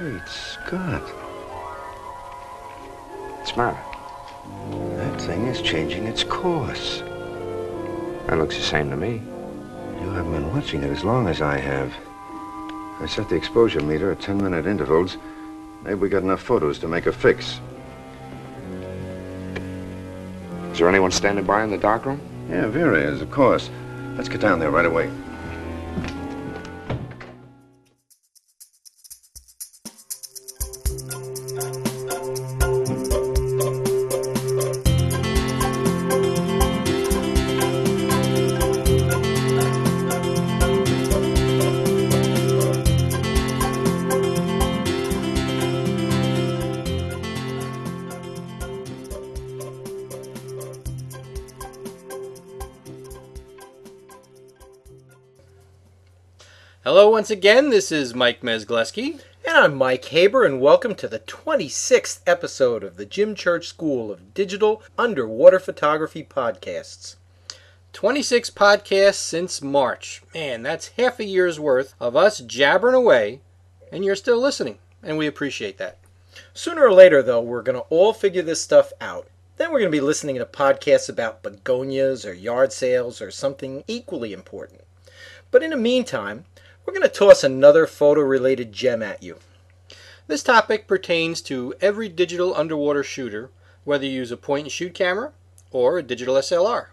Great Scott. What's the matter? That thing is changing its course. That looks the same to me. You haven't been watching it as long as I have. I set the exposure meter at 10 minute intervals. Maybe we got enough photos to make a fix. Is there anyone standing by in the darkroom? Yeah, Vera is, of course. Let's get down there right away. Hello, once again. This is Mike Mesgleski. And I'm Mike Haber, and welcome to the 26th episode of the Jim Church School of Digital Underwater Photography Podcasts. 26 podcasts since March. Man, that's half a year's worth of us jabbering away, and you're still listening, and we appreciate that. Sooner or later, though, we're going to all figure this stuff out. Then we're going to be listening to podcasts about begonias or yard sales or something equally important. But in the meantime, we're going to toss another photo related gem at you. This topic pertains to every digital underwater shooter, whether you use a point and shoot camera or a digital SLR.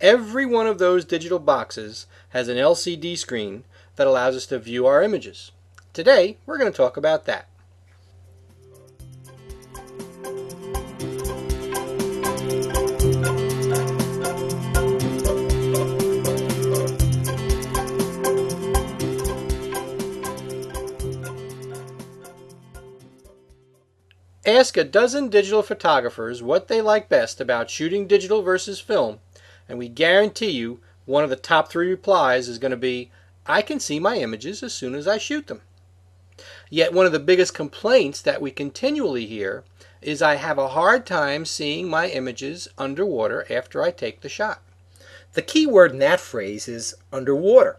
Every one of those digital boxes has an LCD screen that allows us to view our images. Today, we're going to talk about that. Ask a dozen digital photographers what they like best about shooting digital versus film, and we guarantee you one of the top three replies is going to be, I can see my images as soon as I shoot them. Yet one of the biggest complaints that we continually hear is I have a hard time seeing my images underwater after I take the shot. The key word in that phrase is underwater.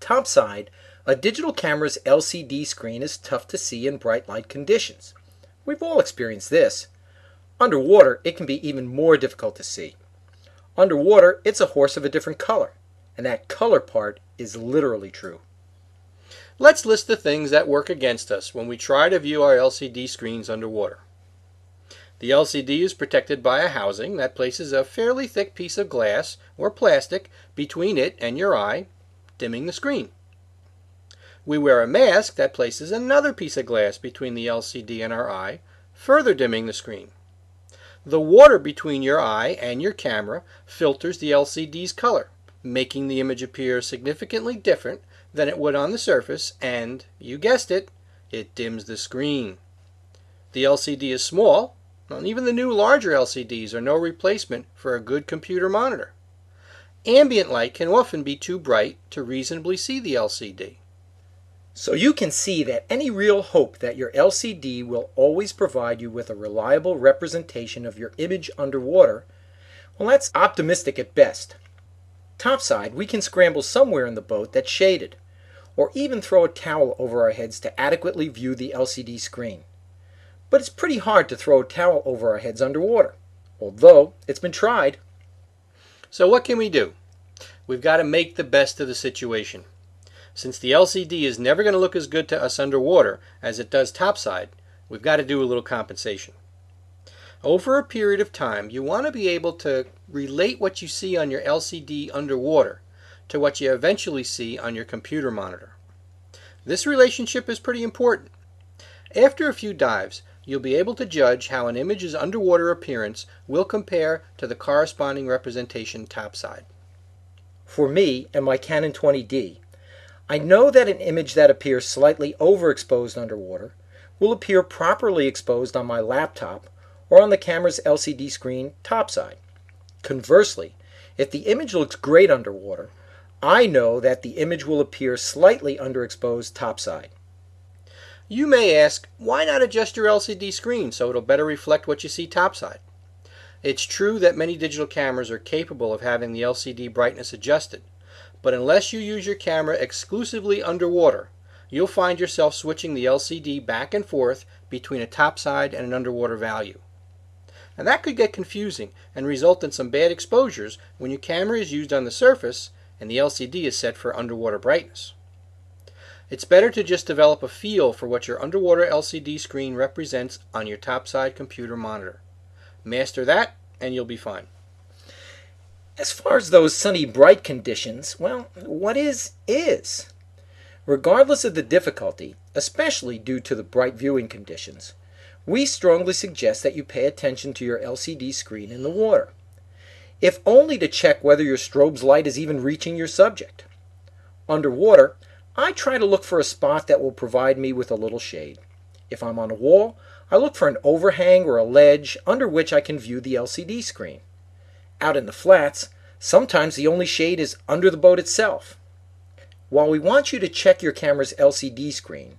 Topside, a digital camera's LCD screen is tough to see in bright light conditions. We've all experienced this. Underwater, it can be even more difficult to see. Underwater, it's a horse of a different color, and that color part is literally true. Let's list the things that work against us when we try to view our LCD screens underwater. The LCD is protected by a housing that places a fairly thick piece of glass or plastic between it and your eye, dimming the screen. We wear a mask that places another piece of glass between the LCD and our eye, further dimming the screen. The water between your eye and your camera filters the LCD's color, making the image appear significantly different than it would on the surface, and, you guessed it, it dims the screen. The LCD is small, and even the new larger LCDs are no replacement for a good computer monitor. Ambient light can often be too bright to reasonably see the LCD. So you can see that any real hope that your LCD will always provide you with a reliable representation of your image underwater, well, that's optimistic at best. Topside, we can scramble somewhere in the boat that's shaded, or even throw a towel over our heads to adequately view the LCD screen. But it's pretty hard to throw a towel over our heads underwater, although it's been tried. So, what can we do? We've got to make the best of the situation. Since the LCD is never going to look as good to us underwater as it does topside, we've got to do a little compensation. Over a period of time, you want to be able to relate what you see on your LCD underwater to what you eventually see on your computer monitor. This relationship is pretty important. After a few dives, you'll be able to judge how an image's underwater appearance will compare to the corresponding representation topside. For me and my Canon 20D, I know that an image that appears slightly overexposed underwater will appear properly exposed on my laptop or on the camera's LCD screen topside. Conversely, if the image looks great underwater, I know that the image will appear slightly underexposed topside. You may ask, why not adjust your LCD screen so it'll better reflect what you see topside? It's true that many digital cameras are capable of having the LCD brightness adjusted, but unless you use your camera exclusively underwater, you'll find yourself switching the LCD back and forth between a topside and an underwater value. And that could get confusing and result in some bad exposures when your camera is used on the surface and the LCD is set for underwater brightness. It's better to just develop a feel for what your underwater LCD screen represents on your topside computer monitor. Master that and you'll be fine. As far as those sunny bright conditions, well, what is, is. Regardless of the difficulty, especially due to the bright viewing conditions, we strongly suggest that you pay attention to your LCD screen in the water, if only to check whether your strobe's light is even reaching your subject. Underwater, I try to look for a spot that will provide me with a little shade. If I'm on a wall, I look for an overhang or a ledge under which I can view the LCD screen. Out in the flats, sometimes the only shade is under the boat itself. While we want you to check your camera's LCD screen,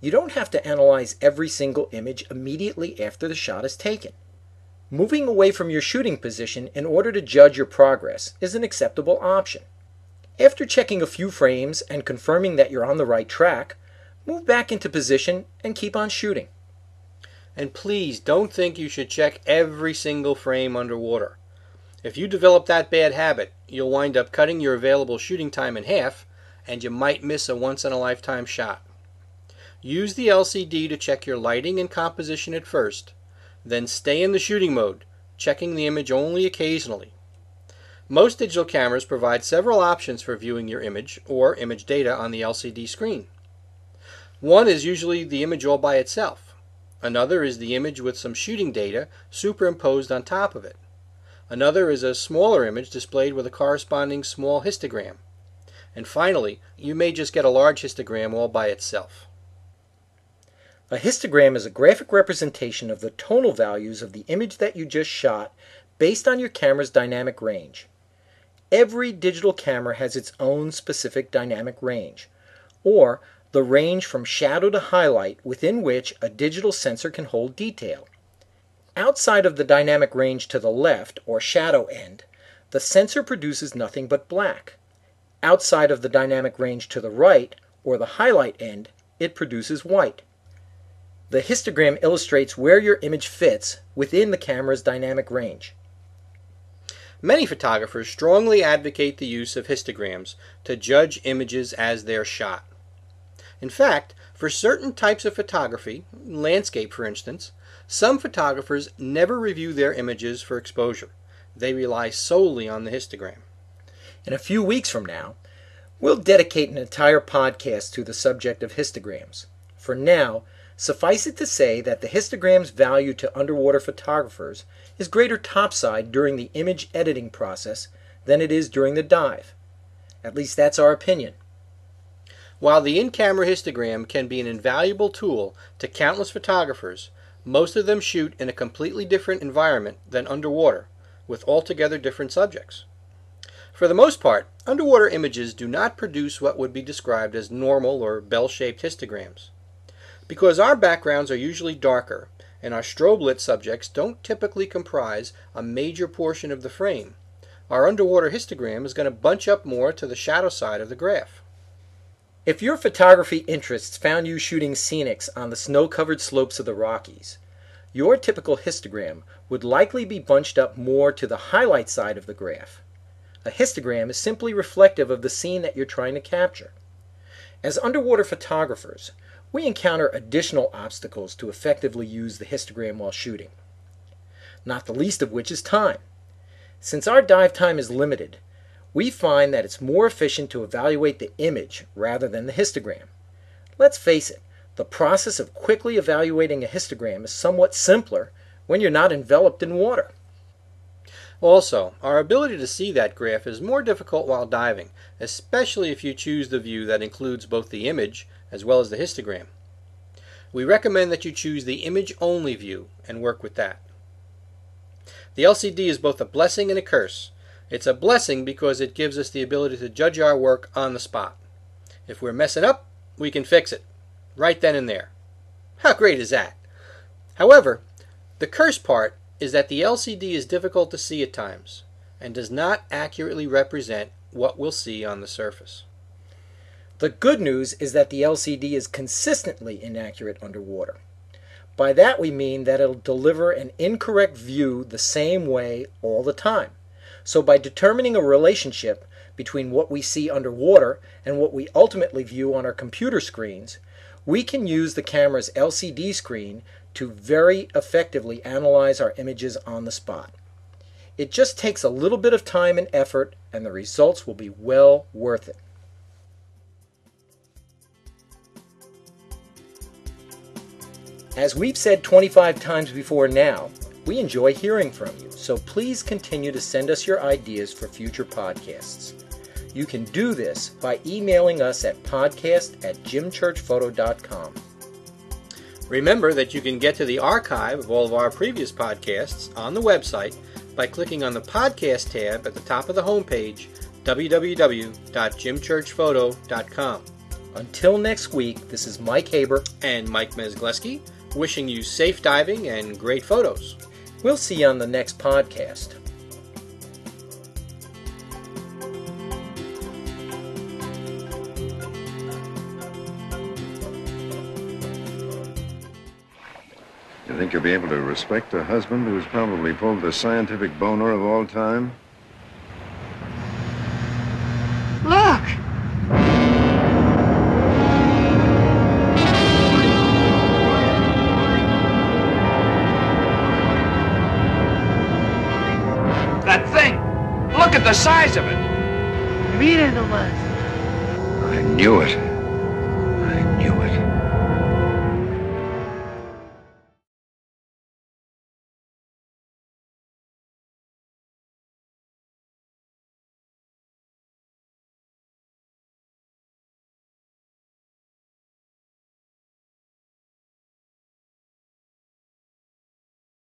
you don't have to analyze every single image immediately after the shot is taken. Moving away from your shooting position in order to judge your progress is an acceptable option. After checking a few frames and confirming that you're on the right track, move back into position and keep on shooting. And please don't think you should check every single frame underwater. If you develop that bad habit, you'll wind up cutting your available shooting time in half, and you might miss a once in a lifetime shot. Use the LCD to check your lighting and composition at first, then stay in the shooting mode, checking the image only occasionally. Most digital cameras provide several options for viewing your image or image data on the LCD screen. One is usually the image all by itself. Another is the image with some shooting data superimposed on top of it. Another is a smaller image displayed with a corresponding small histogram. And finally, you may just get a large histogram all by itself. A histogram is a graphic representation of the tonal values of the image that you just shot based on your camera's dynamic range. Every digital camera has its own specific dynamic range, or the range from shadow to highlight within which a digital sensor can hold detail. Outside of the dynamic range to the left, or shadow end, the sensor produces nothing but black. Outside of the dynamic range to the right, or the highlight end, it produces white. The histogram illustrates where your image fits within the camera's dynamic range. Many photographers strongly advocate the use of histograms to judge images as they're shot. In fact, for certain types of photography, landscape for instance, some photographers never review their images for exposure. They rely solely on the histogram. In a few weeks from now, we'll dedicate an entire podcast to the subject of histograms. For now, suffice it to say that the histogram's value to underwater photographers is greater topside during the image editing process than it is during the dive. At least that's our opinion. While the in camera histogram can be an invaluable tool to countless photographers, most of them shoot in a completely different environment than underwater, with altogether different subjects. For the most part, underwater images do not produce what would be described as normal or bell-shaped histograms. Because our backgrounds are usually darker, and our strobe lit subjects don't typically comprise a major portion of the frame, our underwater histogram is going to bunch up more to the shadow side of the graph. If your photography interests found you shooting scenics on the snow covered slopes of the Rockies, your typical histogram would likely be bunched up more to the highlight side of the graph. A histogram is simply reflective of the scene that you're trying to capture. As underwater photographers, we encounter additional obstacles to effectively use the histogram while shooting, not the least of which is time. Since our dive time is limited, we find that it's more efficient to evaluate the image rather than the histogram. Let's face it, the process of quickly evaluating a histogram is somewhat simpler when you're not enveloped in water. Also, our ability to see that graph is more difficult while diving, especially if you choose the view that includes both the image as well as the histogram. We recommend that you choose the image only view and work with that. The LCD is both a blessing and a curse. It's a blessing because it gives us the ability to judge our work on the spot. If we're messing up, we can fix it right then and there. How great is that? However, the curse part is that the LCD is difficult to see at times and does not accurately represent what we'll see on the surface. The good news is that the LCD is consistently inaccurate underwater. By that we mean that it'll deliver an incorrect view the same way all the time. So by determining a relationship between what we see underwater and what we ultimately view on our computer screens, we can use the camera's LCD screen to very effectively analyze our images on the spot. It just takes a little bit of time and effort, and the results will be well worth it. As we've said 25 times before now, we enjoy hearing from you, so please continue to send us your ideas for future podcasts. You can do this by emailing us at podcast at jimchurchphoto.com. Remember that you can get to the archive of all of our previous podcasts on the website by clicking on the podcast tab at the top of the homepage, www.jimchurchphoto.com. Until next week, this is Mike Haber and Mike Mesgleski wishing you safe diving and great photos. We'll see you on the next podcast. You think you'll be able to respect a husband who's probably pulled the scientific boner of all time? The size of it! Mira nomás. I knew it.